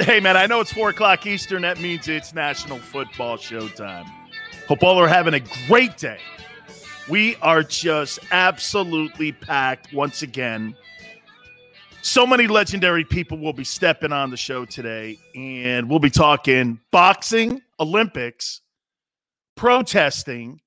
Hey, man, I know it's 4 o'clock Eastern. That means it's National Football Showtime. Hope all are having a great day. We are just absolutely packed once again. So many legendary people will be stepping on the show today, and we'll be talking boxing, Olympics, protesting,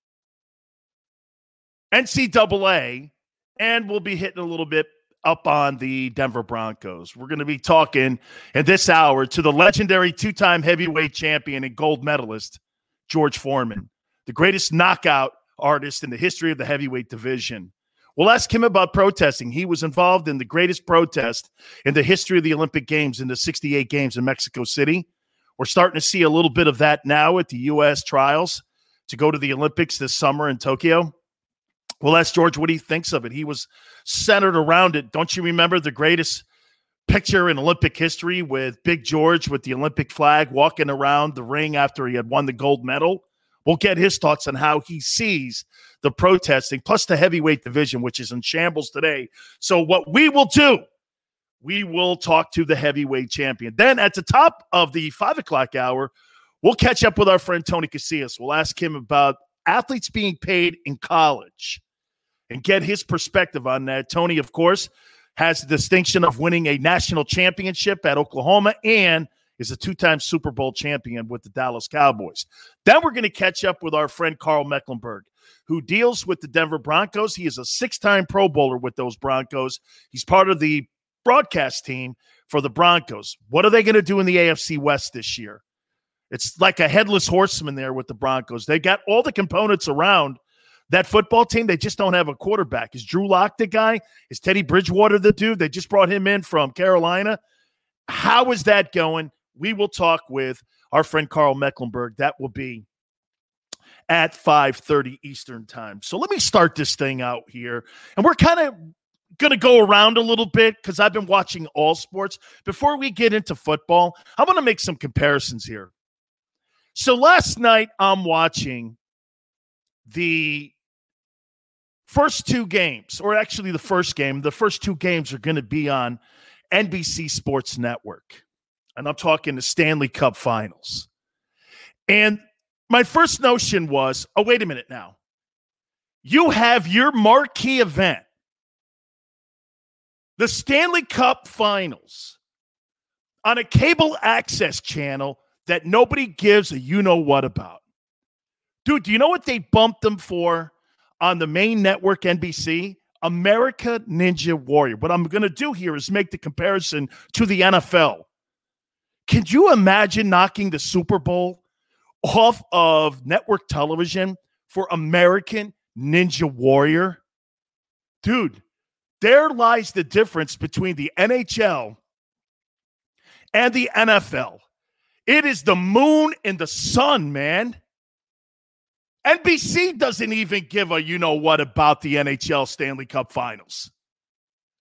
NCAA, and we'll be hitting a little bit up on the Denver Broncos. We're going to be talking in this hour to the legendary two time heavyweight champion and gold medalist, George Foreman, the greatest knockout artist in the history of the heavyweight division. We'll ask him about protesting. He was involved in the greatest protest in the history of the Olympic Games in the 68 Games in Mexico City. We're starting to see a little bit of that now at the U.S. trials to go to the Olympics this summer in Tokyo. We'll ask George what he thinks of it. He was centered around it. Don't you remember the greatest picture in Olympic history with Big George with the Olympic flag walking around the ring after he had won the gold medal? We'll get his thoughts on how he sees the protesting, plus the heavyweight division, which is in shambles today. So, what we will do, we will talk to the heavyweight champion. Then at the top of the five o'clock hour, we'll catch up with our friend Tony Casillas. We'll ask him about athletes being paid in college and get his perspective on that. Tony, of course, has the distinction of winning a national championship at Oklahoma and is a two time Super Bowl champion with the Dallas Cowboys. Then we're going to catch up with our friend Karl Mecklenburg, who deals with the Denver Broncos. He is a six time Pro Bowler with those Broncos. He's part of the broadcast team for the Broncos. What are they going to do in the AFC West this year? It's like a headless horseman there with the Broncos. They got all the components around that football team, they just don't have a quarterback. Is Drew Lock the guy? Is Teddy Bridgewater the dude? They just brought him in from Carolina. How is that going? We will talk with our friend Karl Mecklenburg. That will be at 5:30 Eastern Time. So let me start this thing out here. And we're kind of going to go around a little bit because I've been watching all sports. Before we get into football, I want to make some comparisons here. So last night I'm watching the first two games, or actually the first game, the first two games are going to be on NBC Sports Network. And I'm talking the Stanley Cup finals. And my first notion was oh, wait a minute now. You have your marquee event, the Stanley Cup finals, on a cable access channel that nobody gives a you know what about. Dude, do you know what they bumped them for? On the main network, NBC, America Ninja Warrior. What I'm going to do here is make the comparison to the NFL. Can you imagine knocking the Super Bowl off of network television for American Ninja Warrior? Dude, there lies the difference between the NHL and the NFL. It is the moon and the sun, man. NBC doesn't even give a you know what about the NHL Stanley Cup Finals.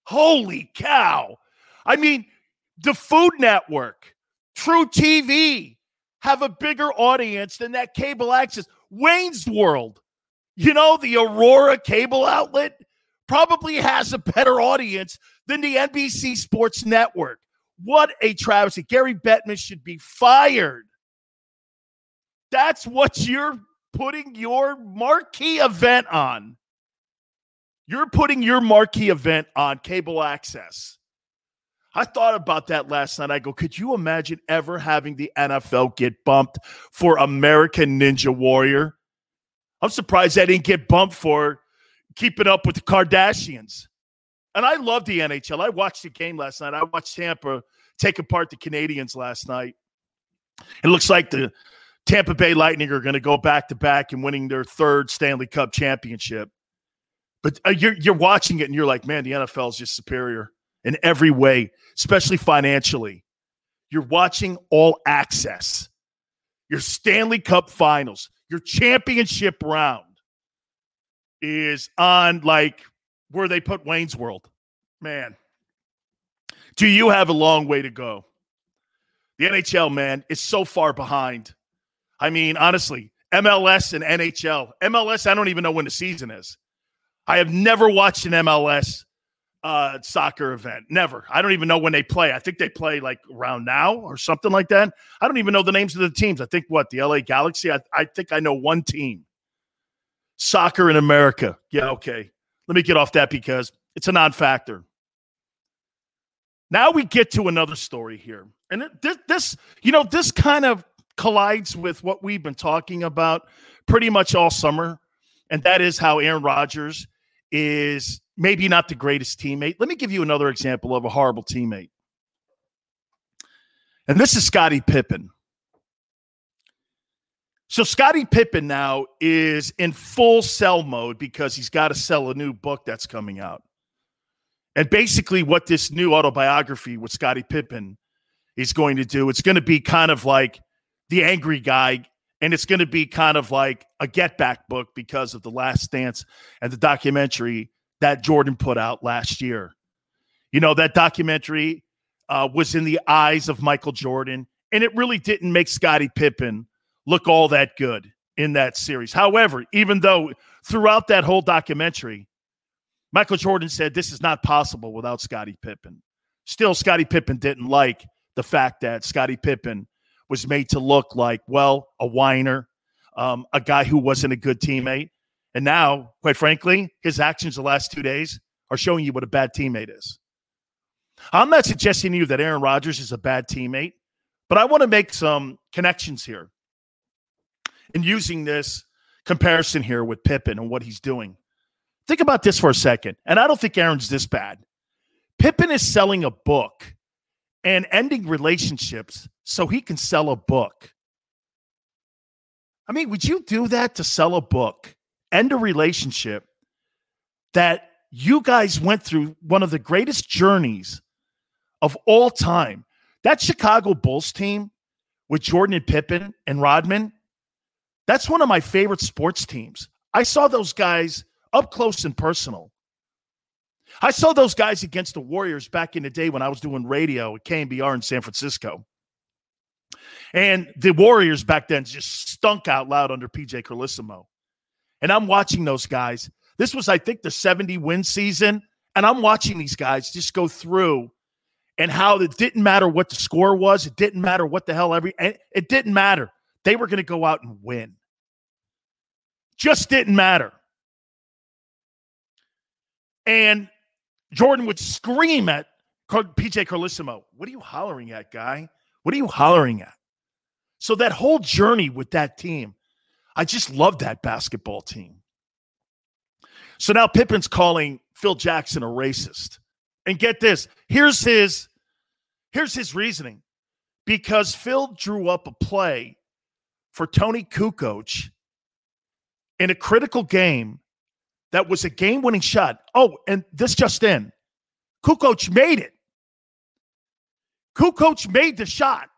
Holy cow. I mean, the Food Network, truTV have a bigger audience than that cable access. Wayne's World, you know, the Aurora cable outlet probably has a better audience than the NBC Sports Network. What a travesty. Gary Bettman should be fired. That's what you're putting your marquee event on. You're putting your marquee event on cable access. I thought about that last night. I go, could you imagine ever having the NFL get bumped for American Ninja Warrior? I'm surprised I didn't get bumped for keeping up with the Kardashians. And I love the NHL. I watched the game last night. I watched Tampa take apart the Canadiens last night. It looks like the Tampa Bay Lightning are going to go back to back and winning their third Stanley Cup championship. But uh, you're you're watching it and you're like, man, the NFL is just superior in every way, especially financially. You're watching all access. Your Stanley Cup Finals, your championship round is on like where they put Wayne's World. Man, do you have a long way to go? The NHL, man, is so far behind. I mean, honestly, MLS and NHL. MLS, I don't even know when the season is. I have never watched an MLS uh, soccer event. Never. I don't even know when they play. I think they play like around now or something like that. I don't even know the names of the teams. I think what the LA Galaxy. I, I think I know one team. Soccer in America. Yeah, okay. Let me get off that because it's a non-factor. Now we get to another story here, and this, this you know, this kind of collides with what we've been talking about pretty much all summer, and that is how Aaron Rodgers is maybe not the greatest teammate. Let me give you another example of a horrible teammate. And this is Scottie Pippen. So Scottie Pippen now is in full sell mode because he's got to sell a new book that's coming out. And basically what this new autobiography with Scottie Pippen is going to do, it's going to be kind of like the angry guy and it's going to be kind of like a get back book because of the last dance and the documentary that Jordan put out last year. You know, that documentary uh, was in the eyes of Michael Jordan, and it really didn't make Scottie Pippen look all that good in that series. However, even though throughout that whole documentary, Michael Jordan said this is not possible without Scottie Pippen. Still, Scottie Pippen didn't like the fact that Scottie Pippen was made to look like, well, a whiner, um, a guy who wasn't a good teammate. And now, quite frankly, his actions the last two days are showing you what a bad teammate is. I'm not suggesting to you that Aaron Rodgers is a bad teammate, but I want to make some connections here in using this comparison here with Pippen and what he's doing. Think about this for a second. And I don't think Aaron's this bad. Pippen is selling a book and ending relationships so he can sell a book. I mean, would you do that to sell a book, end a relationship that you guys went through one of the greatest journeys of all time? That Chicago Bulls team with Jordan and Pippen and Rodman, that's one of my favorite sports teams. I saw those guys up close and personal. I saw those guys against the Warriors back in the day when I was doing radio at KNBR in San Francisco. And the Warriors back then just stunk out loud under PJ Carlesimo. And I'm watching those guys. This was, I think, the 70 win season. And I'm watching these guys just go through and how it didn't matter what the score was. It didn't matter what the hell every, it didn't matter. They were going to go out and win. Just didn't matter. And Jordan would scream at PJ Carlesimo, What are you hollering at, guy? What are you hollering at? So that whole journey with that team, I just love that basketball team. So now Pippen's calling Phil Jackson a racist. And get this, here's his here's his reasoning. Because Phil drew up a play for Toni Kukoc in a critical game that was a game-winning shot. Oh, and this just in. Kukoc made it. Kukoc made the shot,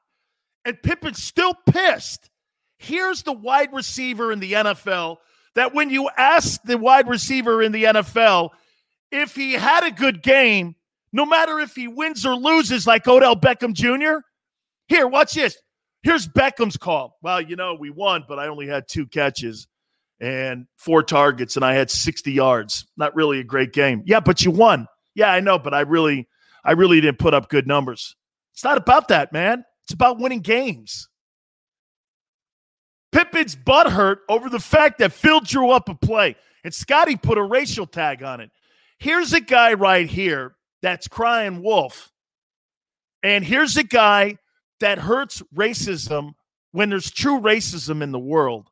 and Pippen's still pissed. Here's the wide receiver in the NFL that when you ask the wide receiver in the NFL if he had a good game, no matter if he wins or loses, like Odell Beckham Jr., here, watch this. Here's Beckham's call. Well, you know, we won, but I only had two catches and four targets, and I had 60 yards. Not really a great game. Yeah, but you won. Yeah, I know, but I really, I really didn't put up good numbers. It's not about that, man. It's about winning games. Pippen's butt hurt over the fact that Phil drew up a play and Scottie put a racial tag on it. here's a guy right here that's crying wolf. And here's a guy that hurts racism when there's true racism in the world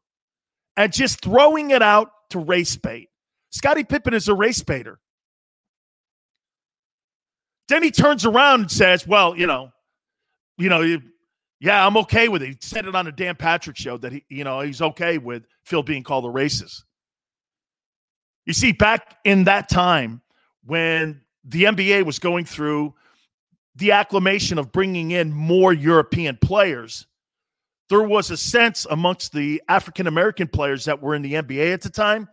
and just throwing it out to race bait. Scottie Pippen is a race baiter. Then he turns around and says, Well, you know, you know, yeah, I'm okay with it. He said it on a Dan Patrick show that he, you know, he's okay with Phil being called a racist. You see, back in that time when the NBA was going through the acclamation of bringing in more European players, there was a sense amongst the African American players that were in the NBA at the time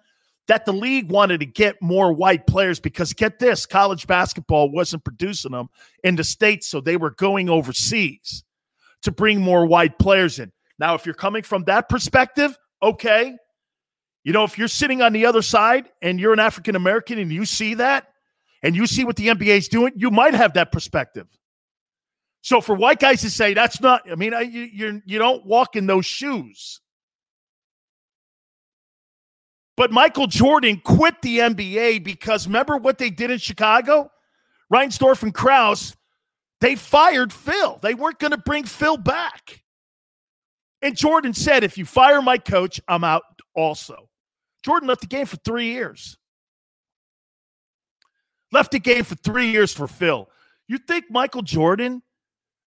that the league wanted to get more white players because get this college basketball wasn't producing them in the states so they were going overseas to bring more white players in. Now if you're coming from that perspective okay. You know if you're sitting on the other side and you're an african american and you see that and you see what the nba is doing you might have that perspective so for white guys to say that's not, I mean, you you you don't walk in those shoes. But Michael Jordan quit the NBA because remember what they did in Chicago? Reinsdorf and Krause, they fired Phil. They weren't going to bring Phil back. And Jordan said, if you fire my coach, I'm out also. Jordan left the game for three years. Left the game for three years for Phil. You think Michael Jordan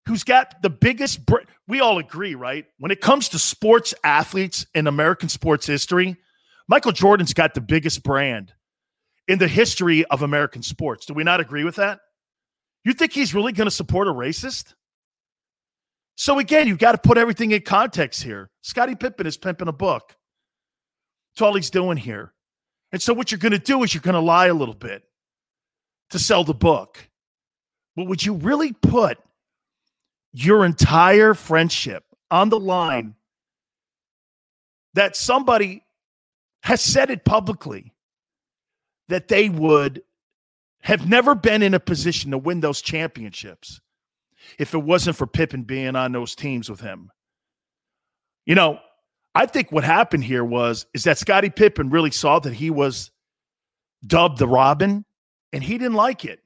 who's got the biggest. Br- we all agree, right? When it comes to sports athletes in American sports history, Michael Jordan's got the biggest brand in the history of American sports. Do we not agree with that? You think he's really going to support a racist? So again, you've got to put everything in context here. Scottie Pippen is pimping a book. That's all he's doing here. And so what you're going to do is you're going to lie a little bit to sell the book. But would you really put your entire friendship on the line that somebody has said it publicly that they would have never been in a position to win those championships if it wasn't for Pippen being on those teams with him. You know, I think what happened here was is that Scottie Pippen really saw that he was dubbed the Robin and he didn't like it.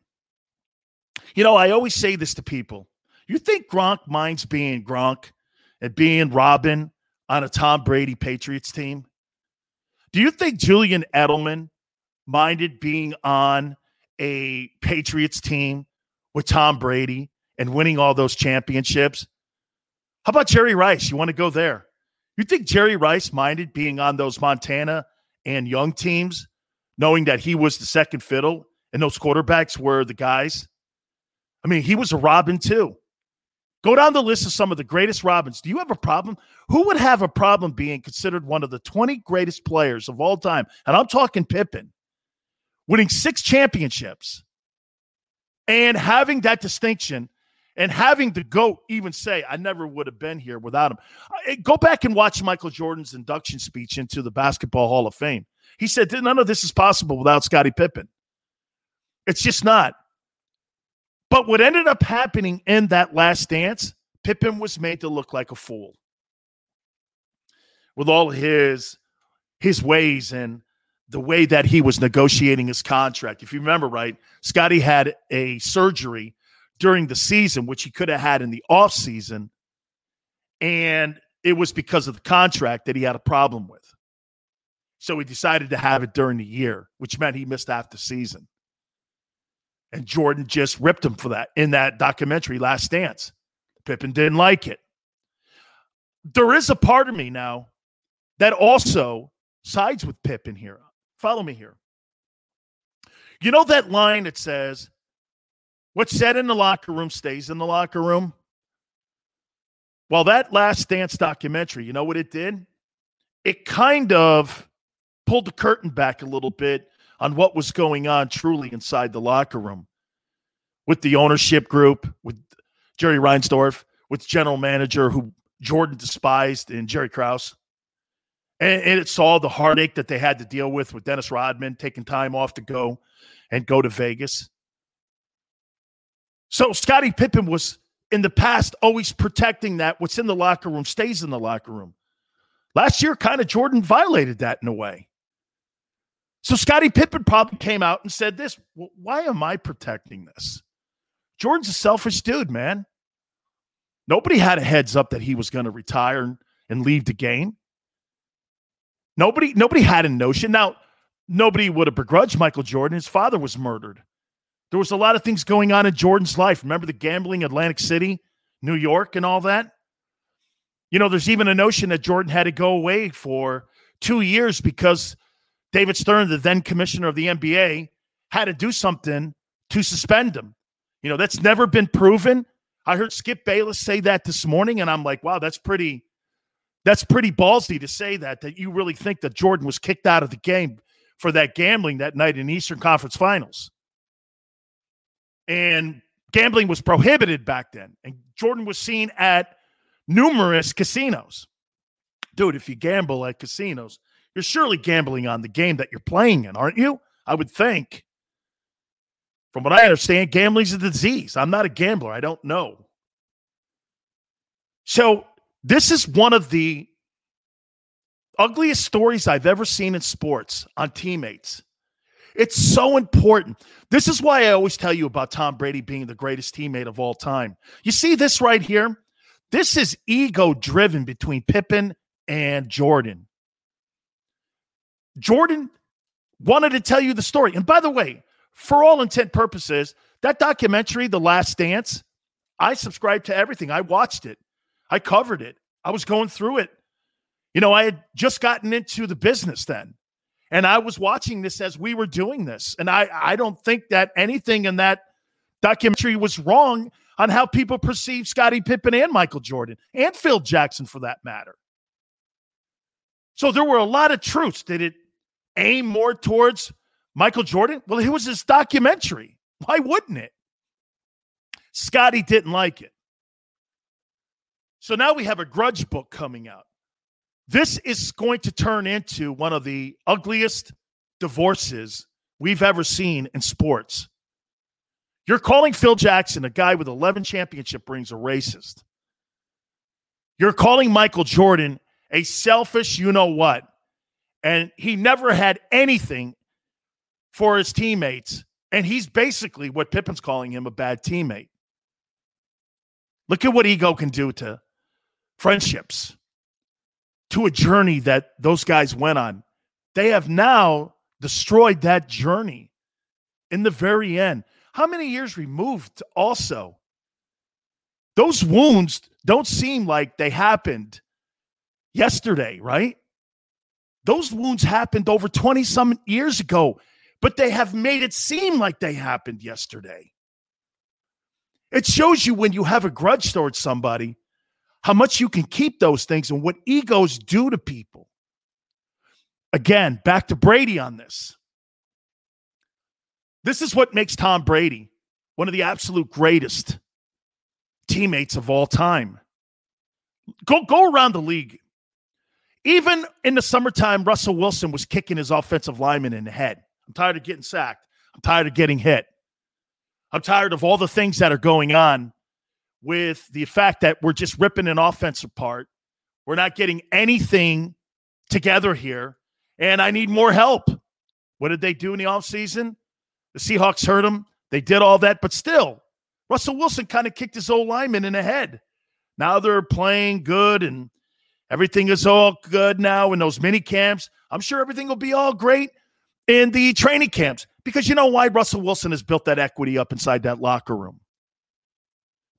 You know, I always say this to people. You think Gronk minds being Gronk and being Robin on a Tom Brady Patriots team? Do you think Julian Edelman minded being on a Patriots team with Tom Brady and winning all those championships? How about Jerry Rice? You want to go there? You think Jerry Rice minded being on those Montana and young teams, knowing that he was the second fiddle and those quarterbacks were the guys? I mean, he was a Robin too. Go down the list of some of the greatest Robins. Do you have a problem? Who would have a problem being considered one of the 20 greatest players of all time? And I'm talking Pippen, winning six championships and having that distinction and having the GOAT even say, I never would have been here without him. Go back and watch Michael Jordan's induction speech into the Basketball Hall of Fame. He said, None of this is possible without Scottie Pippen. It's just not. But what ended up happening in that last dance, Pippen was made to look like a fool with all his his ways and the way that he was negotiating his contract. If you remember right, Scottie had a surgery during the season, which he could have had in the off season, and it was because of the contract that he had a problem with. So he decided to have it during the year, which meant he missed half the season. And Jordan just ripped him for that in that documentary, Last Dance. Pippen didn't like it. There is a part of me now that also sides with Pippen here. Follow me here. You know that line that says, What's said in the locker room stays in the locker room? Well, that Last Dance documentary, you know what it did? It kind of pulled the curtain back a little bit on what was going on truly inside the locker room with the ownership group, with Jerry Reinsdorf, with general manager who Jordan despised and Jerry Krause. And, and it saw the heartache that they had to deal with with Dennis Rodman taking time off to go and go to Vegas. So Scottie Pippen was in the past always protecting that what's in the locker room stays in the locker room. Last year, kind of Jordan violated that in a way. So Scottie Pippen probably came out and said this Why am I protecting this? Jordan's a selfish dude, man. Nobody had a heads up that he was going to retire and leave the game. Nobody, nobody had a notion. Now, nobody would have begrudged Michael Jordan. His father was murdered. There was a lot of things going on in Jordan's life. Remember the gambling, Atlantic City, New York, and all that? You know, there's even a notion that Jordan had to go away for two years because David Stern, the then commissioner of the NBA, had to do something to suspend him. You know, that's never been proven. I heard Skip Bayless say that this morning, and I'm like, wow, that's pretty that's pretty ballsy to say that, that you really think that Jordan was kicked out of the game for that gambling that night in Eastern Conference Finals. And gambling was prohibited back then. And Jordan was seen at numerous casinos. Dude, if you gamble at casinos, you're surely gambling on the game that you're playing in, aren't you? I would think. From what I understand, gambling's a disease. I'm not a gambler. I don't know. So, this is one of the ugliest stories I've ever seen in sports on teammates. It's so important. This is why I always tell you about Tom Brady being the greatest teammate of all time. You see this right here? This is ego driven between Pippen and Jordan. Jordan wanted to tell you the story. And by the way, for all intent purposes, that documentary, The Last Dance, I subscribed to everything. I watched it. I covered it. I was going through it. You know, I had just gotten into the business then. And I was watching this as we were doing this. And I, I don't think that anything in that documentary was wrong on how people perceive Scottie Pippen and Michael Jordan and Phil Jackson for that matter. So there were a lot of truths. Did it aim more towards Michael Jordan? Well, it was his documentary. Why wouldn't it? Scottie didn't like it. So now we have a grudge book coming out. This is going to turn into one of the ugliest divorces we've ever seen in sports. You're calling Phil Jackson, a guy with 11 championship rings, a racist. You're calling Michael Jordan a selfish, you know what. And he never had anything for his teammates. And he's basically what Pippen's calling him a bad teammate. Look at what ego can do to friendships, to a journey that those guys went on. They have now destroyed that journey in the very end. How many years removed, also? Those wounds don't seem like they happened yesterday, right? Those wounds happened over 20 some years ago, but they have made it seem like they happened yesterday. It shows you when you have a grudge towards somebody how much you can keep those things and what egos do to people. Again, back to Brady on this. This is what makes Tom Brady one of the absolute greatest teammates of all time. Go go around the league. Even in the summertime, Russell Wilson was kicking his offensive lineman in the head. I'm tired of getting sacked. I'm tired of getting hit. I'm tired of all the things that are going on with the fact that we're just ripping an offense apart. We're not getting anything together here. And I need more help. What did they do in the offseason? The Seahawks hurt him. They did all that, but still, Russell Wilson kind of kicked his old lineman in the head. Now they're playing good and everything is all good now in those mini camps. I'm sure everything will be all great in the training camps because you know why Russell Wilson has built that equity up inside that locker room?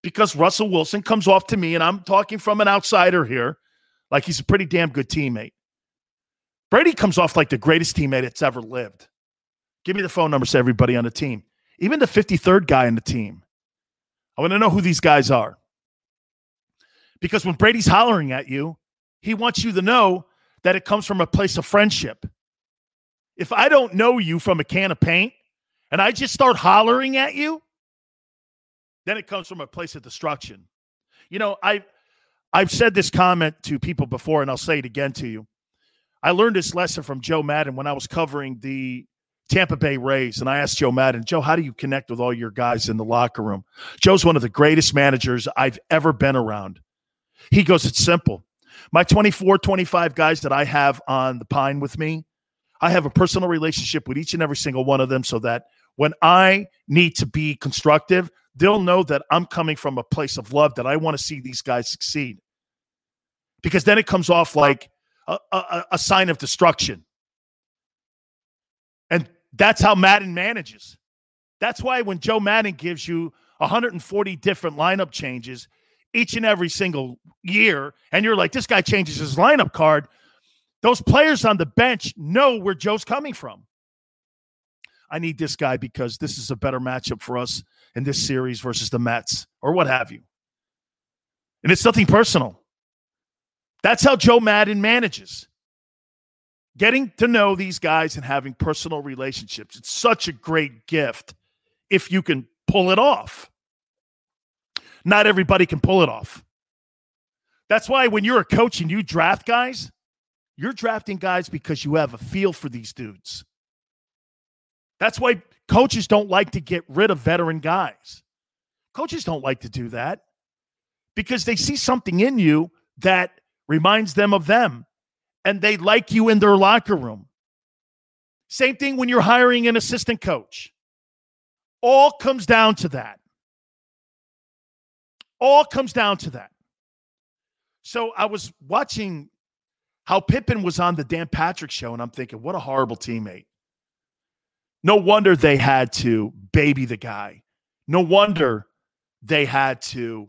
Because Russell Wilson comes off to me, and I'm talking from an outsider here, like he's a pretty damn good teammate. Brady comes off like the greatest teammate that's ever lived. Give me the phone numbers to everybody on the team, even the 53rd guy on the team. I want to know who these guys are. Because when Brady's hollering at you, he wants you to know that it comes from a place of friendship. If I don't know you from a can of paint and I just start hollering at you, then it comes from a place of destruction. You know, I I've said this comment to people before and I'll say it again to you. I learned this lesson from Joe Maddon when I was covering the Tampa Bay Rays. And I asked Joe Maddon, Joe, how do you connect with all your guys in the locker room? Joe's one of the greatest managers I've ever been around. He goes, It's simple. My 24, 25 guys that I have on the pine with me, I have a personal relationship with each and every single one of them so that when I need to be constructive, they'll know that I'm coming from a place of love that I want to see these guys succeed. Because then it comes off like a, a, a sign of destruction. And that's how Maddon manages. That's why when Joe Maddon gives you 140 different lineup changes each and every single year, and you're like, this guy changes his lineup card, those players on the bench know where Joe's coming from. I need this guy because this is a better matchup for us in this series versus the Mets or what have you. And it's nothing personal. That's how Joe Maddon manages. Getting to know these guys and having personal relationships. It's such a great gift if you can pull it off. Not everybody can pull it off. That's why when you're a coach and you draft guys, you're drafting guys because you have a feel for these dudes. That's why coaches don't like to get rid of veteran guys. Coaches don't like to do that because they see something in you that reminds them of them and they like you in their locker room. Same thing when you're hiring an assistant coach. All comes down to that. All comes down to that. So I was watching how Pippen was on the Dan Patrick show, and I'm thinking, what a horrible teammate. No wonder they had to baby the guy. No wonder they had to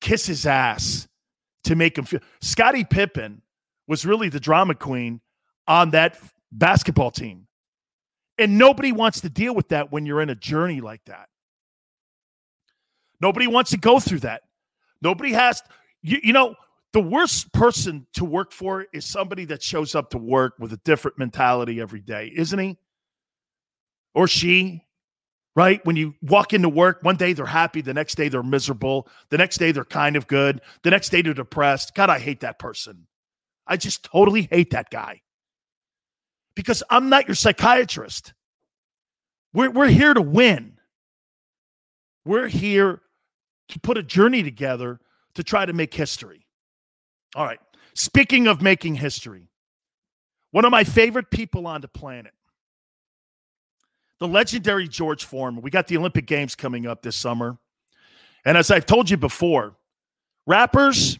kiss his ass to make him feel. Scottie Pippen was really the drama queen on that basketball team. And nobody wants to deal with that when you're in a journey like that. Nobody wants to go through that. Nobody has, you, you know, the worst person to work for is somebody that shows up to work with a different mentality every day, isn't he? or she, right? When you walk into work, one day they're happy, the next day they're miserable, the next day they're kind of good, the next day they're depressed. God, I hate that person. I just totally hate that guy because I'm not your psychiatrist. We're, we're here to win. We're here to put a journey together to try to make history. All right. Speaking of making history, one of my favorite people on the planet the legendary George Foreman. We got the Olympic Games coming up this summer. And as I've told you before, rappers,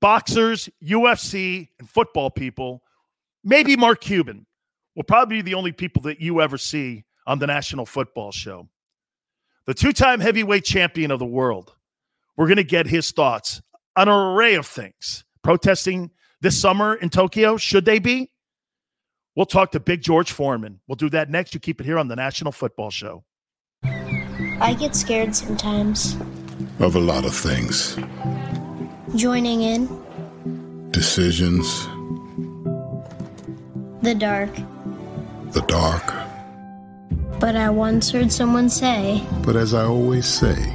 boxers, UFC, and football people, maybe Mark Cuban, will probably be the only people that you ever see on the National Football Show. The two time heavyweight champion of the world. We're going to get his thoughts on an array of things. Protesting this summer in Tokyo, should they be? We'll talk to Big George Foreman. We'll do that next. You keep it here on the National Football Show. I get scared sometimes. Of a lot of things. Joining in. Decisions. The dark. The dark. But I once heard someone say. But as I always say,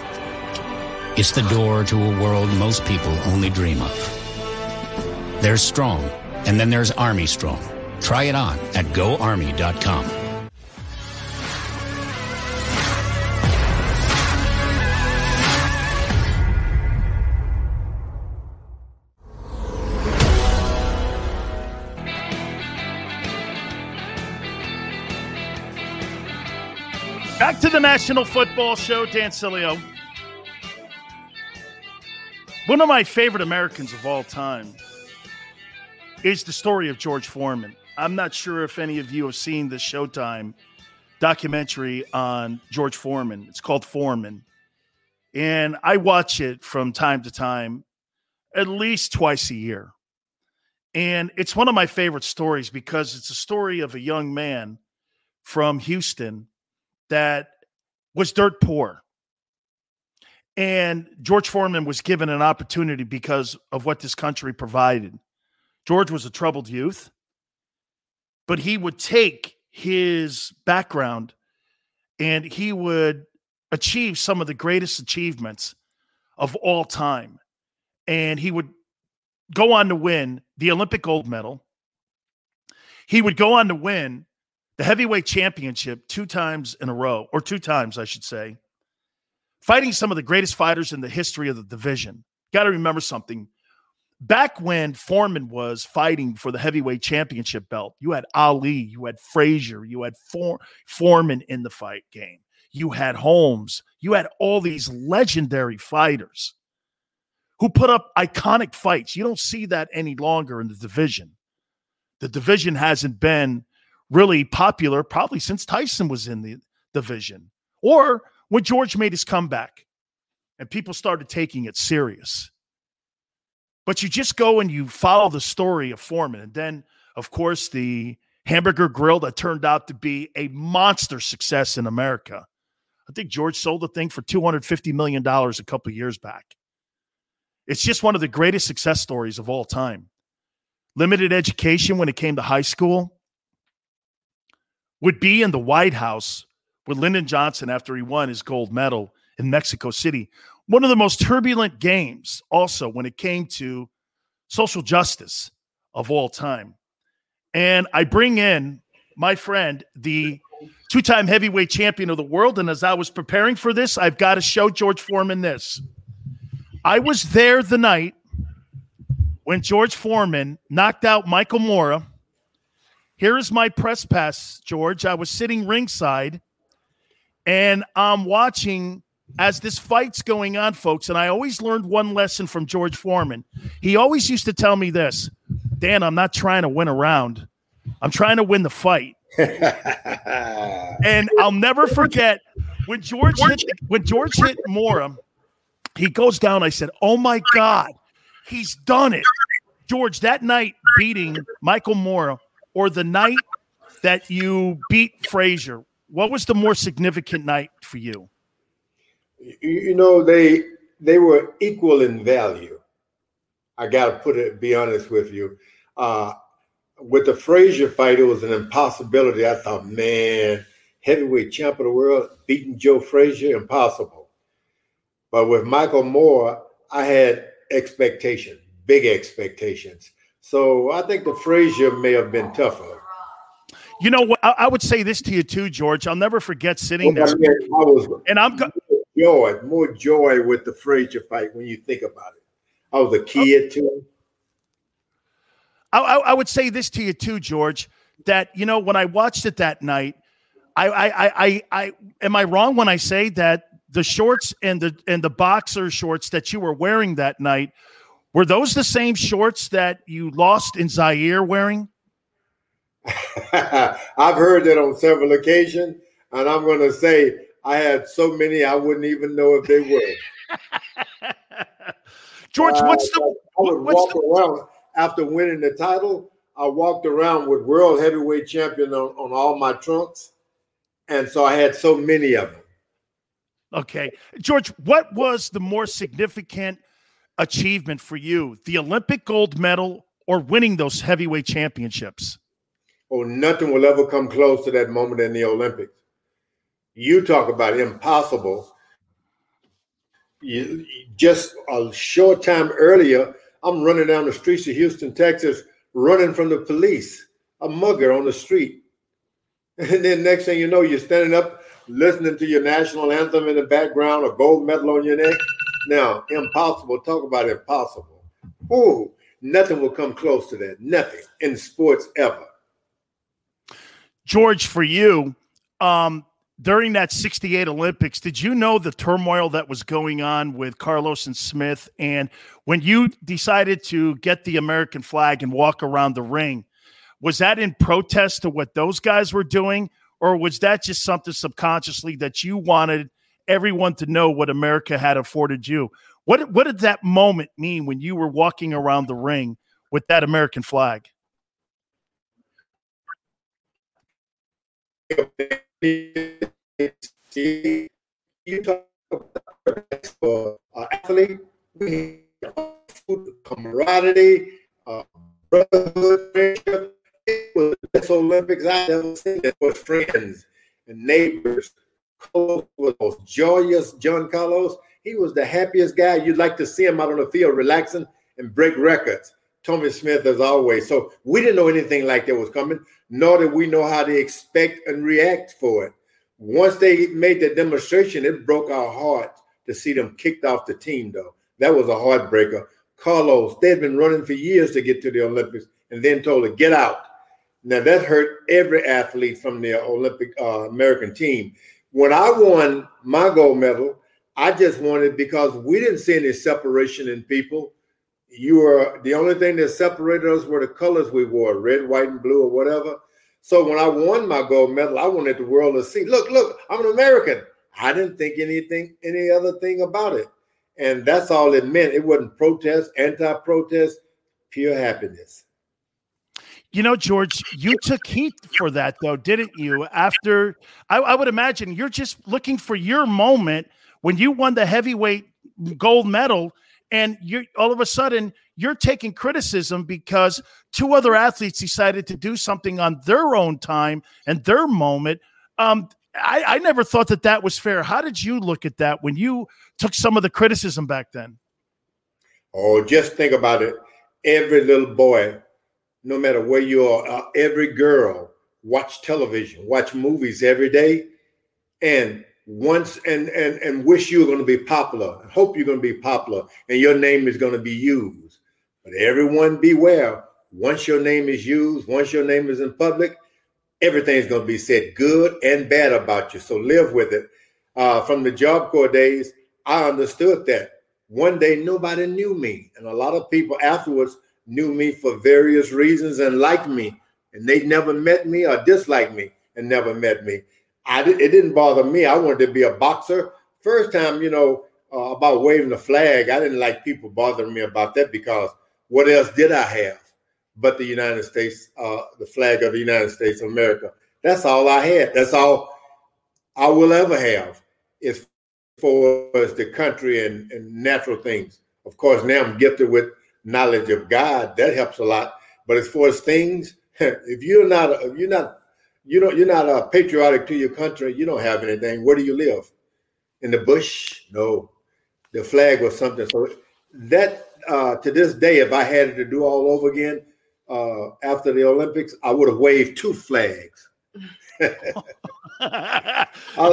It's the door to a world most people only dream of. There's Strong, and then there's Army Strong. Try it on at goarmy.com. Back to the National Football Show, Dan Sileo. One of my favorite Americans of all time is the story of George Foreman. I'm not sure if any of you have seen the Showtime documentary on George Foreman. It's called Foreman. And I watch it from time to time, at least twice a year. And it's one of my favorite stories because it's a story of a young man from Houston that was dirt poor. And George Foreman was given an opportunity because of what this country provided. George was a troubled youth, but he would take his background and he would achieve some of the greatest achievements of all time. And he would go on to win the Olympic gold medal. He would go on to win the heavyweight championship two times in a row, or two times, I should say fighting some of the greatest fighters in the history of the division. Got to remember something. Back when Foreman was fighting for the heavyweight championship belt, you had Ali, you had Frazier, you had For- Foreman in the fight game, you had Holmes, you had all these legendary fighters who put up iconic fights. You don't see that any longer in the division. The division hasn't been really popular probably since Tyson was in the division or when George made his comeback and people started taking it serious. But you just go and you follow the story of Foreman. And then, of course, the hamburger grill that turned out to be a monster success in America. I think George sold the thing for $250 million a couple years back. It's just one of the greatest success stories of all time. Limited education when it came to high school would be in the White House with Lyndon Johnson after he won his gold medal in Mexico City. One of the most turbulent games, also, when it came to social justice of all time. And I bring in my friend, the two time heavyweight champion of the world. And as I was preparing for this, I've got to show George Foreman this. I was there the night when George Foreman knocked out Michael Moorer. Here is my press pass, George. I was sitting ringside and I'm watching as this fight's going on, folks. And I always learned one lesson from George Foreman. He always used to tell me this Dan, I'm not trying to win a round, I'm trying to win the fight. and I'll never forget when George hit, when George hit Moorer, he goes down. I said, Oh my God, he's done it. George, that night beating Michael Moorer, or the night that you beat Frazier, what was the more significant night for you? You know, they they were equal in value. I gotta put it, be honest with you. Uh, with the Frazier fight, it was an impossibility. I thought, man, heavyweight champ of the world beating Joe Frazier, impossible. But with Michael Moorer, I had expectations, big expectations. So I think the Frazier may have been tougher. You know what? I, I, would say this to you too, George. I'll never forget sitting there. I, I was, and I'm go- joy, more joy with the Frazier fight when you think about it. I was a kid okay. too. I, I, would say this to you too, George. That you know when I watched it that night, I, I, I, I, am I wrong when I say that the shorts and the and the boxer shorts that you were wearing that night were those the same shorts that you lost in Zaire wearing? I've heard that on several occasions, and I'm going to say I had so many I wouldn't even know if they were. George, uh, what's the? I would what's walk the, around after winning the title. I walked around with world heavyweight champion on, on all my trunks, and so I had so many of them. Okay, George, what was the more significant achievement for you? The Olympic gold medal or winning those heavyweight championships? Oh, nothing will ever come close to that moment in the Olympics. You talk about impossible. You, just a short time earlier, I'm running down the streets of Houston, Texas, running from the police, a mugger on the street. And then next thing you know, you're standing up listening to your national anthem in the background, a gold medal on your neck. Now, impossible. Talk about impossible. Ooh, nothing will come close to that. Nothing in sports ever. George, for you, um, during that 68 Olympics, did you know the turmoil that was going on with Carlos and Smith? And when you decided to get the American flag and walk around the ring, was that in protest to what those guys were doing? Or was that just something subconsciously that you wanted everyone to know what America had afforded you? What, what did that moment mean when you were walking around the ring with that American flag? You talk about uh, athlete, we camaraderie, uh, brotherhood. It was the best Olympics I ever seen. It was friends and neighbors. Carlos was most joyous. John Carlos, he was the happiest guy. You'd like to see him out on the field relaxing and break records. Tommie Smith, as always. So we didn't know anything like that was coming, nor did we know how to expect and react for it. Once they made the demonstration, it broke our heart to see them kicked off the team, though. That was a heartbreaker. Carlos, they had been running for years to get to the Olympics and then told to get out. Now that hurt every athlete from the Olympic uh, American team. When I won my gold medal, I just wanted because we didn't see any separation in people you were the only thing that separated us were the colors we wore, red, white, and blue, or whatever. So when I won my gold medal, I wanted the world to see, look, look, I'm an American. I didn't think anything, any other thing about it. And that's all it meant. It wasn't protest, anti-protest, pure happiness. You know, George, you took heat for that, though, didn't you? After I, I would imagine you're just looking for your moment when you won the heavyweight gold medal and you're all of a sudden you're taking criticism because two other athletes decided to do something on their own time and their moment. Um, I, I never thought that that was fair. How did you look at that when you took some of the criticism back then? Oh, just think about it. Every little boy, no matter where you are, uh, every girl watch television, watch movies every day, and once and and and wish you were going to be popular. Hope you're going to be popular and your name is going to be used. But everyone beware once your name is used once your name is in public everything's going to be said good and bad about you. So live with it. Uh, from the job corps days i understood that one day nobody knew me. And a lot of people afterwards knew me for various reasons and liked me. And they never met me or disliked me and never met me I it didn't bother me. I wanted to be a boxer. First time, you know, uh, about waving the flag, I didn't like people bothering me about that because what else did I have but the United States, uh, the flag of the United States of America? That's all I had. That's all I will ever have as far as the country and, and natural things. Of course, now I'm gifted with knowledge of God. That helps a lot. But as far as things, if you're not, if you're not you don't you're not uh, patriotic to your country. You don't have anything. Where do you live? In the bush? No. The flag was something. So that uh, to this day, if I had it to do all over again uh, after the Olympics, I would have waved two flags.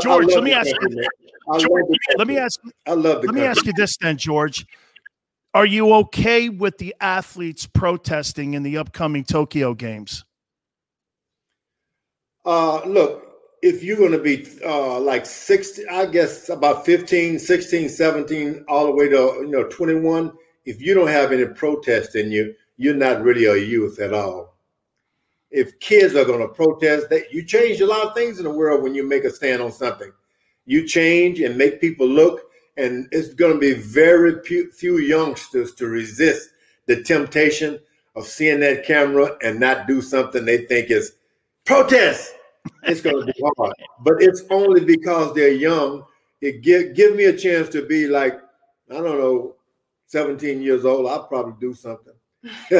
George, let me ask you. George, let me ask. I love. let me ask you this then, George. Are you okay with the athletes protesting in the upcoming Tokyo Games? Uh, look, if you're going to be uh, like 60, I guess about 15, 16, 17, all the way to you know 21, if you don't have any protest in you, you're not really a youth at all. If kids are going to protest, that you change a lot of things in the world when you make a stand on something. You change and make people look, and it's going to be very few youngsters to resist the temptation of seeing that camera and not do something they think is protest it's going to be hard. But it's only because they're young. It give give me a chance to be like I don't know, 17 years old. I'll probably do something.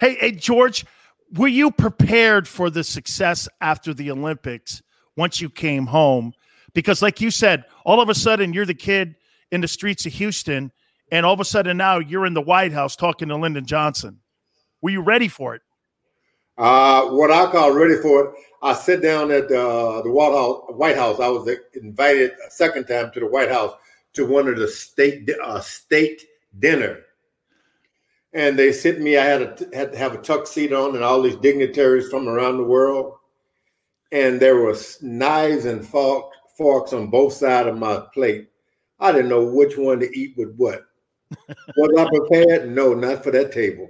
hey, hey, George, were you prepared for the success after the Olympics once you came home? Because, like you said, all of a sudden you're the kid in the streets of Houston, and all of a sudden now you're in the White House talking to Lyndon Johnson. Were you ready for it? Uh, what I call ready for it, I sit down at uh, the White House, White House. I was invited a second time to the White House to one of the state uh, state dinner, and they sent me. I had, a, had to have a tuxedo on, and all these dignitaries from around the world, and there was knives and fork, forks on both sides of my plate. I didn't know which one to eat with what. was I prepared? No, not for that table.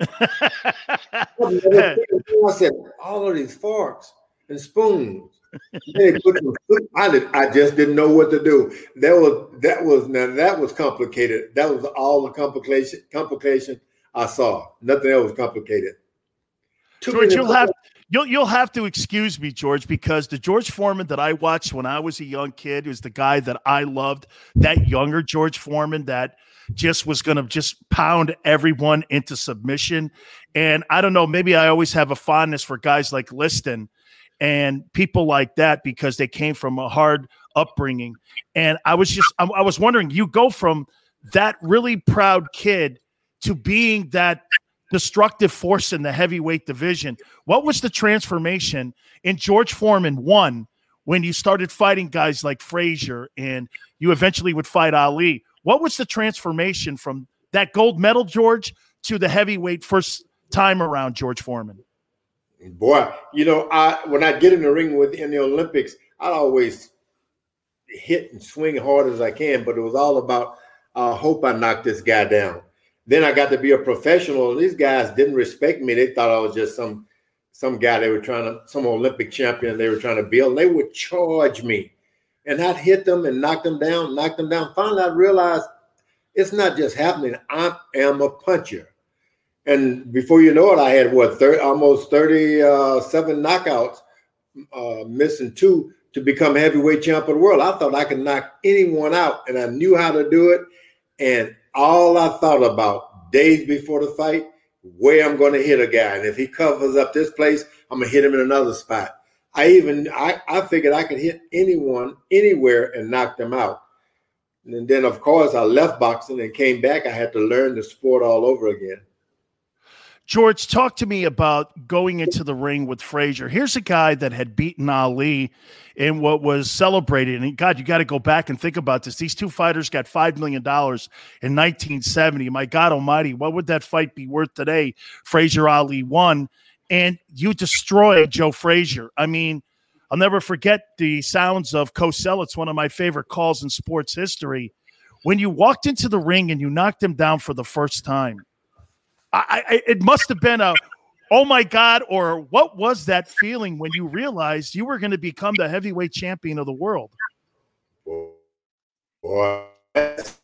I said, all of these forks and spoons. I, I just didn't know what to do. That was that was now that was complicated. That was all the complication complication I saw. Nothing else was complicated. George, you'll have you'll you'll have to excuse me, George, because the George Foreman that I watched when I was a young kid was the guy that I loved. That younger George Foreman that just was going to just pound everyone into submission. And I don't know, maybe I always have a fondness for guys like Liston and people like that because they came from a hard upbringing. And I was just, I, was wondering, you go from that really proud kid to being that destructive force in the heavyweight division. What was the transformation in George Foreman one when you started fighting guys like Frazier and you eventually would fight Ali? What was the transformation from that gold medal, George, to the heavyweight first time around, George Foreman? Boy, you know, I when I get in the ring with in the Olympics, I always hit and swing hard as I can, but it was all about I uh, hope I knock this guy down. Then I got to be a professional. and These guys didn't respect me. They thought I was just some some guy they were trying to some Olympic champion they were trying to build. They would charge me and I'd hit them and knock them down, knock them down. Finally, I realized it's not just happening. I am a puncher. And before you know it, I had what, 30, almost 37 knockouts, uh, missing two to become heavyweight champ of the world. I thought I could knock anyone out, and I knew how to do it. And all I thought about days before the fight, where I'm going to hit a guy. And if he covers up this place, I'm going to hit him in another spot. I even I, I figured I could hit anyone anywhere and knock them out. And then of course I left boxing and came back. I had to learn the sport all over again. George, talk to me about going into the ring with Frazier. Here's a guy that had beaten Ali in what was celebrated. And God, you got to go back and think about this. These two fighters got $5 million in 1970. My God almighty, what would that fight be worth today? Frazier Ali won and you destroyed Joe Frazier. I mean, I'll never forget the sounds of Cosell. It's one of my favorite calls in sports history. When you walked into the ring and you knocked him down for the first time, I, I, it must have been a, oh my God, or what was that feeling when you realized you were going to become the heavyweight champion of the world? Boy, had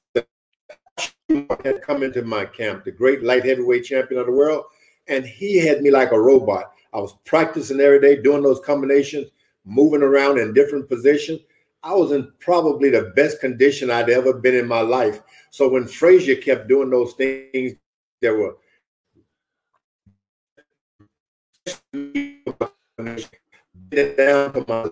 come into my camp, the great light heavyweight champion of the world and he had me like a robot. I was practicing every day, doing those combinations, moving around in different positions. I was in probably the best condition I'd ever been in my life. So when Frazier kept doing those things, there were down for my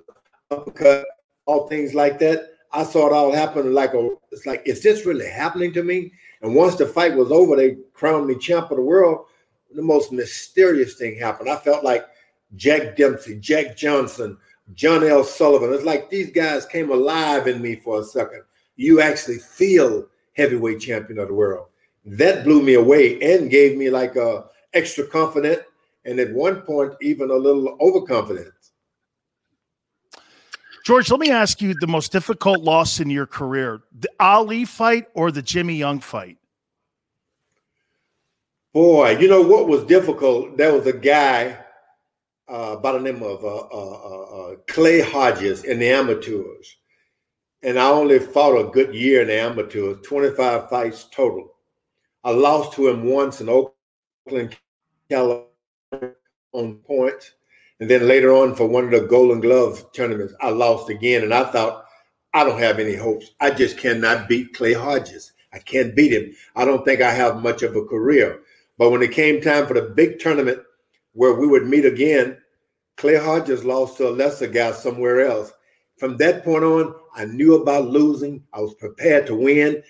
uppercut, all things like that. I saw it all happen like a it's like, is this really happening to me? And once the fight was over, they crowned me champ of the world. The most mysterious thing happened. I felt like Jack Dempsey, Jack Johnson, John L. Sullivan. It's like these guys came alive in me for a second. You actually feel heavyweight champion of the world. That blew me away and gave me like a extra confident and at one point even a little overconfident. George, let me ask you the most difficult loss in your career the Ali fight or the Jimmy Young fight? Boy, you know what was difficult? There was a guy uh, by the name of uh, uh, uh, Clay Hodges in the amateurs. And I only fought a good year in the amateurs, 25 fights total. I lost to him once in Oakland, California on points. And then later on for one of the Golden Glove tournaments, I lost again. And I thought, I don't have any hopes. I just cannot beat Clay Hodges. I can't beat him. I don't think I have much of a career. But when it came time for the big tournament where we would meet again, Clay Hodges lost to a lesser guy somewhere else. From that point on, I knew about losing. I was prepared to win,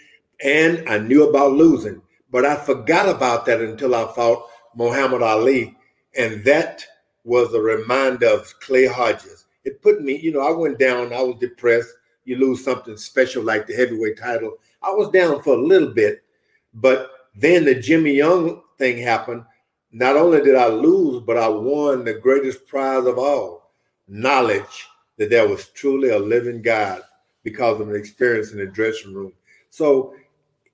and I knew about losing. But I forgot about that until I fought Muhammad Ali. And that was a reminder of Clay Hodges. It put me, you know, I went down, I was depressed. You lose something special like the heavyweight title. I was down for a little bit, but then the Jimmy Young thing happened. Not only did I lose, but I won the greatest prize of all knowledge that there was truly a living God because of an experience in the dressing room. So,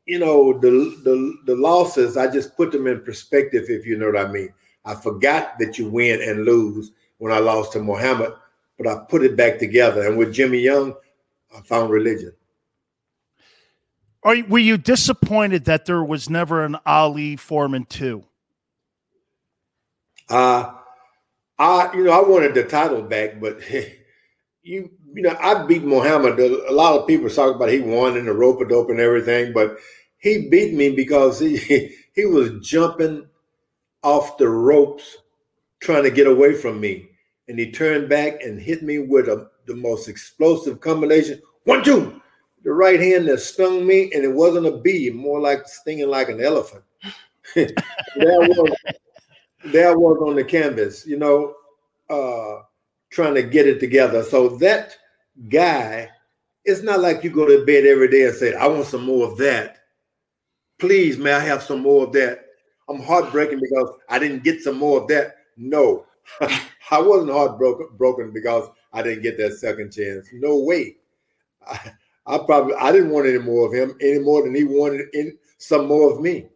you know, the, the, the losses, I just put them in perspective, if you know what I mean. I forgot that you win and lose when I lost to Muhammad, but I put it back together. And with Jimmy Young, I found religion. Are, were you disappointed that there was never an Ali Foreman two? Uh I you know I wanted the title back, but you you know I beat Muhammad. A lot of people talk about he won in the rope a dope and everything, but he beat me because he he was jumping off the ropes trying to get away from me. And he turned back and hit me with a, the most explosive combination. One, two. The right hand that stung me, and it wasn't a bee, more like stinging like an elephant. that was, there was on the canvas, you know, uh, trying to get it together. So that guy, it's not like you go to bed every day and say, I want some more of that. Please, may I have some more of that? I'm heartbroken because I didn't get some more of that. No, I wasn't heartbroken broken because I didn't get that second chance. No way. I, probably I didn't want any more of him any more than he wanted in, some more of me.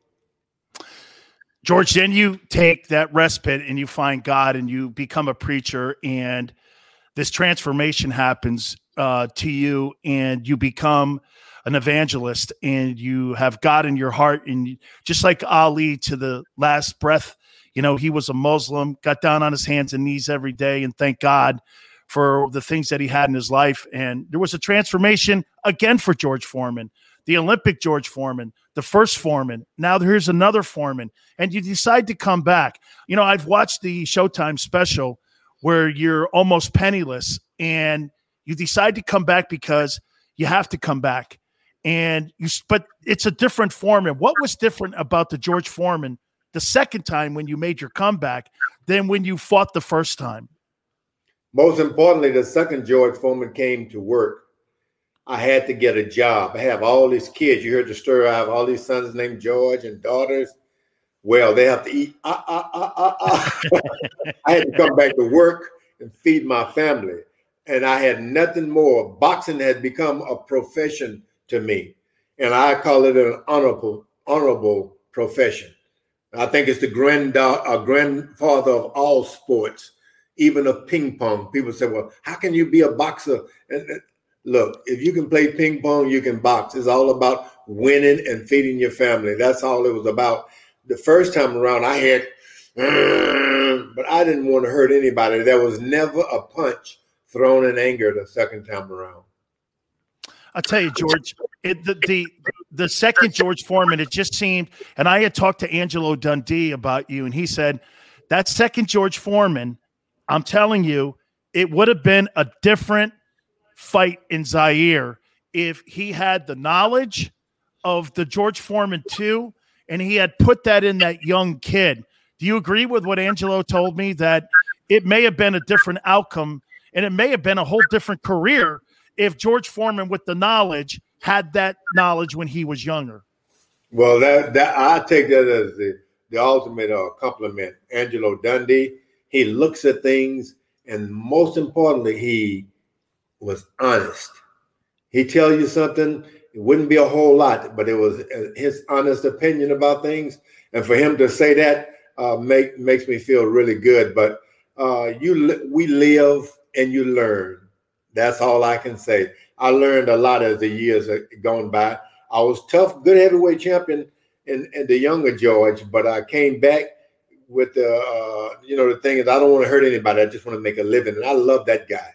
George, then you take that respite and you find God and you become a preacher, and this transformation happens uh, to you, and you become an evangelist and you have God in your heart and just like Ali to the last breath, you know, he was a Muslim, got down on his hands and knees every day and thank God for the things that he had in his life. And there was a transformation again for George Foreman, the Olympic George Foreman, the first Foreman. Now here's another Foreman, and you decide to come back. You know, I've watched the Showtime special where you're almost penniless and you decide to come back because you have to come back and you but it's a different Foreman. What was different about the George Foreman the second time when you made your comeback than when you fought the first time? Most importantly, the second George Foreman came to work. I had to get a job. I have all these kids. You heard the story. I have all these sons named George and daughters. Well, they have to eat. Ah, ah, ah, ah, ah. I had to come back to work and feed my family. And I had nothing more. Boxing had become a profession to me, and I call it an honorable honorable profession. I think it's the grand uh, grandfather of all sports, even of ping pong. People say, "Well, how can you be a boxer?" And, look, if you can play ping pong, you can box. It's all about winning and feeding your family. That's all it was about. The first time around, I had, but I didn't want to hurt anybody. There was never a punch thrown in anger the second time around. I'll tell you, George, it, the, the the second George Foreman, it just seemed, and I had talked to Angelo Dundee about you, and he said that second George Foreman, I'm telling you, it would have been a different fight in Zaire if he had the knowledge of the George Foreman 2 and he had put that in that young kid. Do you agree with what Angelo told me that it may have been a different outcome and it may have been a whole different career if George Foreman, with the knowledge, had that knowledge when he was younger? Well, that that I take that as the the ultimate uh, compliment. Angelo Dundee, he looks at things, and most importantly, he was honest. He tell you something, it wouldn't be a whole lot, but it was uh, his honest opinion about things, and for him to say that uh, make makes me feel really good. But uh, you, we live and you learn. That's all I can say. I learned a lot as the years gone by. I was tough, good heavyweight champion in, in the younger George, but I came back with the uh, you know the thing is I don't want to hurt anybody. I just want to make a living, and I love that guy.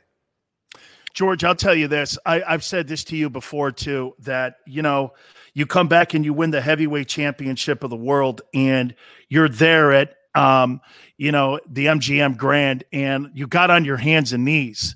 George, I'll tell you this. I, I've said this to you before too. That you know, you come back and you win the heavyweight championship of the world, and you're there at um, you know the MGM Grand, and you got on your hands and knees.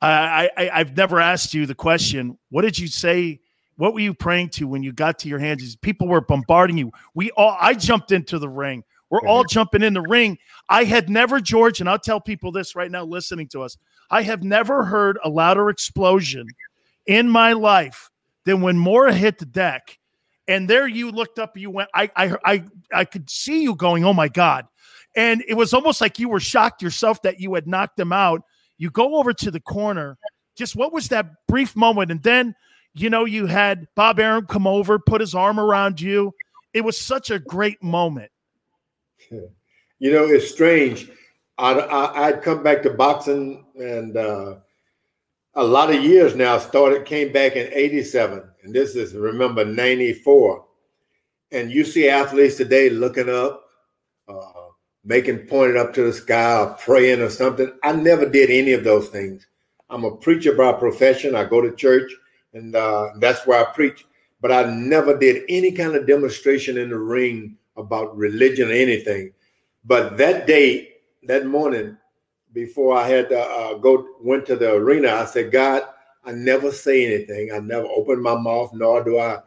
I, I I've never asked you the question. What did you say what were you praying to when you got to your hands? People were bombarding you. We all I jumped into the ring. We're all jumping in the ring. I had never, George, and I'll tell people this right now listening to us. I have never heard a louder explosion in my life than when Moorer hit the deck. And there you looked up, you went, I I I I could see you going, oh my God. And it was almost like you were shocked yourself that you had knocked him out. You go over to the corner. Just what was that brief moment? And then you know, you had Bob Arum come over, put his arm around you. It was such a great moment. You know, it's strange. I'd, I'd come back to boxing and uh, a lot of years now started, came back in 87. And this is, remember, 94. And you see athletes today looking up, uh, making pointed up to the sky or praying or something. I never did any of those things. I'm a preacher by profession. I go to church and uh, that's where I preach. But I never did any kind of demonstration in the ring about religion or anything. But that day, that morning, before I had to uh, go went to the arena, I said, God, I never say anything. I never open my mouth, nor do I,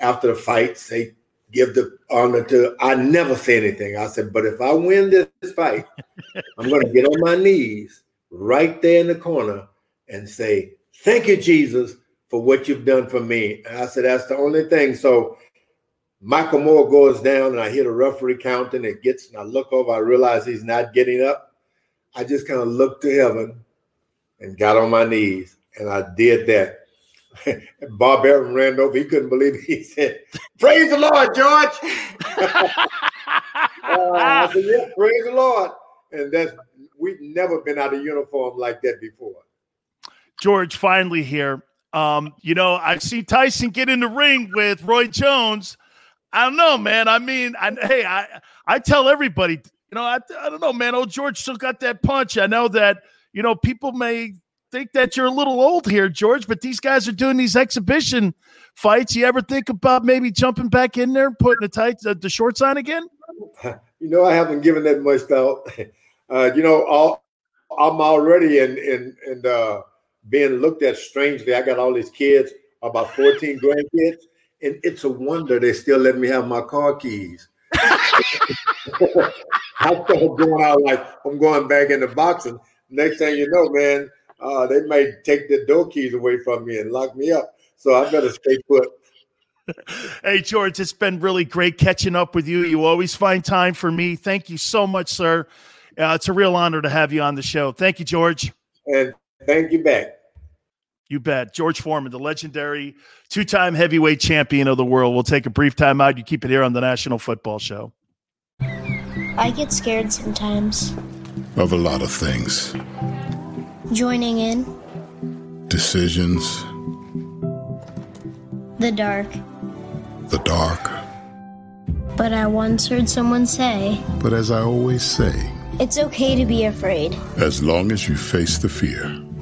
after the fight, say give the honor to. I never say anything. I said, but if I win this fight, I'm going to get on my knees right there in the corner and say, "Thank you, Jesus, for what you've done for me. And I said, that's the only thing. So Michael Moorer goes down and I hear the referee counting. It gets, and I look over, I realize he's not getting up. I just kind of looked to heaven and got on my knees. And I did that. Bob Arum ran over. He couldn't believe it. He said, Praise the Lord, George. uh, I said, yeah, praise the Lord. And that's we've never been out of uniform like that before. George, finally here. Um, you know, I've seen Tyson get in the ring with Roy Jones. I don't know, man. I mean, I, hey, I I tell everybody, you know, I, I don't know, man. Old George still got that punch. I know that you know people may think that you're a little old here, George, but these guys are doing these exhibition fights. You ever think about maybe jumping back in there, and putting the tights, uh, the shorts on again? You know, I haven't given that much thought. Uh, you know, I'm already in in in uh, being looked at strangely. I got all these kids, about 14 grandkids, and it's a wonder they still let me have my car keys. I started going out like I'm going back into boxing. Next thing you know, man, uh, they may take the door keys away from me and lock me up. So I better stay put. Hey, George, it's been really great catching up with you. You always find time for me. Thank you so much, sir. Uh, it's a real honor to have you on the show. Thank you, George. And thank you back. You bet. George Foreman, the legendary two time heavyweight champion of the world. We'll take a brief time out. You keep it here on the National Football Show. I get scared sometimes. Of a lot of things. Joining in. Decisions. The dark. The dark. But I once heard someone say. But as I always say. It's okay to be afraid. As long as you face the fear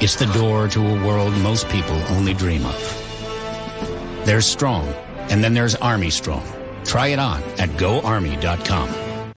It's the door to a world most people only dream of. There's strong, and then there's Army Strong. Try it on at goarmy.com.